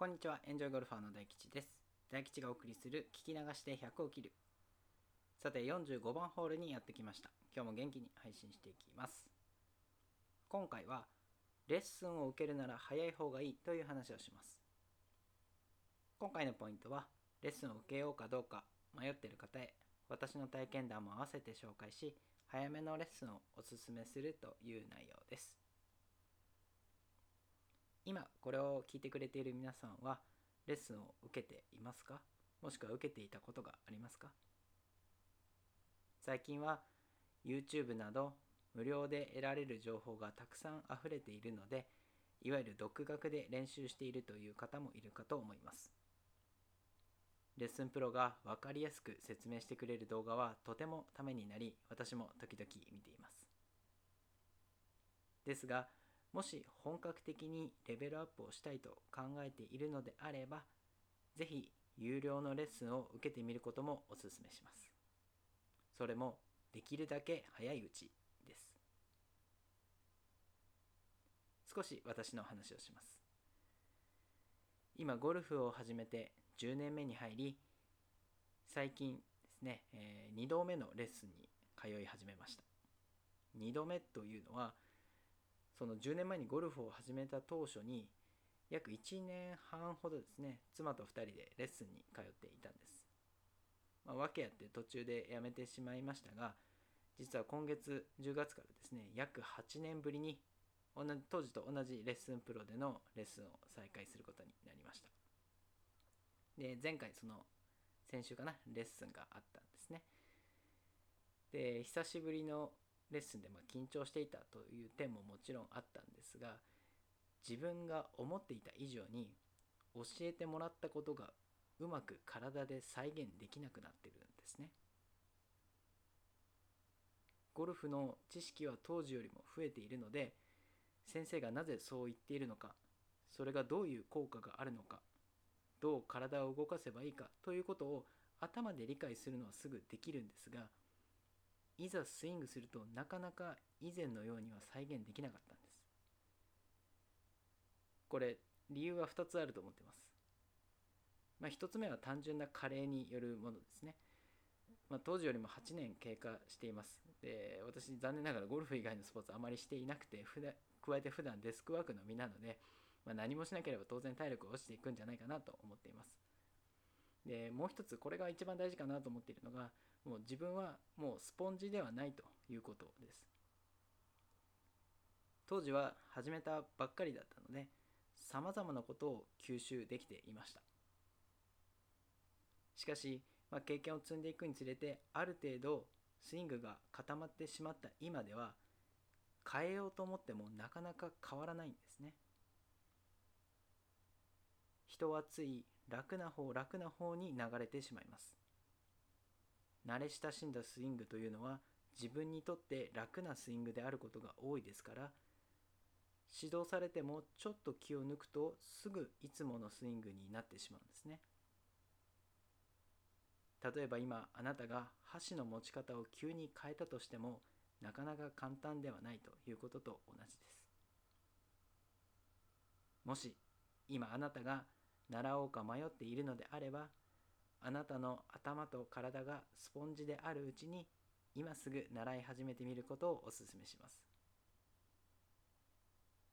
こんにちは、エンジョイゴルファーの大吉です。大吉がお送りする聞き流して100を切る。さて、45番ホールにやってきました。今日も元気に配信していきます。今回は、レッスンを受けるなら早い方がいいという話をします。今回のポイントは、レッスンを受けようかどうか迷っている方へ、私の体験談も合わせて紹介し、早めのレッスンをおすすめするという内容です。今これを聞いてくれている皆さんはレッスンを受けていますか？もしくは受けていたことがありますか？最近は YouTube など無料で得られる情報がたくさん溢れているのでいわゆる独学で練習しているという方もいるかと思います。レッスンプロが分かりやすく説明してくれる動画はとてもためになり私も時々見ています。ですがもし本格的にレベルアップをしたいと考えているのであれば、ぜひ有料のレッスンを受けてみることもお勧めします。それもできるだけ早いうちです。少し私の話をします。今、ゴルフを始めて10年目に入り、最近ですね、え2度目のレッスンに通い始めました。2度目というのは、その10年前にゴルフを始めた当初に約1年半ほどですね妻と2人でレッスンに通っていたんです、まあ、訳あって途中で辞めてしまいましたが実は今月10月からですね約8年ぶりに同じ当時と同じレッスンプロでのレッスンを再開することになりました。で前回その先週かなレッスンがあったんですね。で久しぶりのレッスンでま緊張していたという点ももちろんあったんですが自分が思っていた以上に教えてもらったことがうまく体で再現できなくなってるんですね。ゴルフの知識は当時よりも増えているので先生がなぜそう言っているのかそれがどういう効果があるのかどう体を動かせばいいかということを頭で理解するのはすぐできるんですがいざスイングするとなかなか以前のようには再現できなかったんです。これ理由は2つあると思ってます。まあ、1つ目は単純な加齢によるものですね。まあ、当時よりも8年経過しています。で私残念ながらゴルフ以外のスポーツあまりしていなくて普段加えて普段デスクワークの身なので、まあ、何もしなければ当然体力が落ちていくんじゃないかなと思っています。でもう一つこれが一番大事かなと思っているのがもう自分はもうスポンジではないということです。当時は始めたばっかりだったのでさまざまなことを吸収できていました。しかし、まあ、経験を積んでいくにつれてある程度スイングが固まってしまった今では変えようと思ってもなかなか変わらないんですね。人はつい楽な方楽な方に流れてしまいます。慣れ親しんだスイングというのは自分にとって楽なスイングであることが多いですから指導されてもちょっと気を抜くとすぐいつものスイングになってしまうんですね。例えば今あなたが箸の持ち方を急に変えたとしてもなかなか簡単ではないということと同じです。もし今あなたが習おうか迷っているのであればあなたの頭と体がスポンジであるうちに今すぐ習い始めてみることをお勧めします。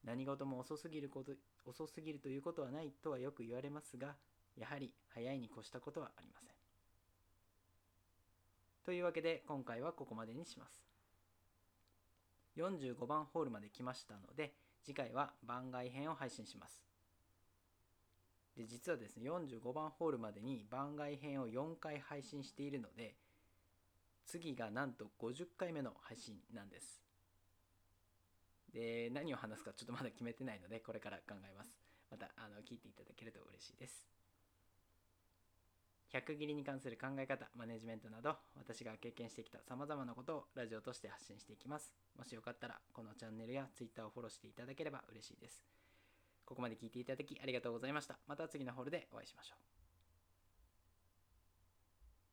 何事も遅すぎること遅すぎるということはないとはよく言われますがやはり早いに越したことはありません。というわけで今回はここまでにします。45番ホールまで来ましたので次回は番外編を配信します。で実はですね45番ホールまでに番外編を4回配信しているので次がなんと50回目の配信なんです。で何を話すかちょっとまだ決めてないのでこれから考えます。またあの聞いていただけると嬉しいです。100切りに関する考え方マネジメントなど私が経験してきたさまざまなことをラジオとして発信していきます。もしよかったらこのチャンネルや Twitter をフォローしていただければ嬉しいです。ここまで聞いていただきありがとうございました。また次のホールでお会いしましょう。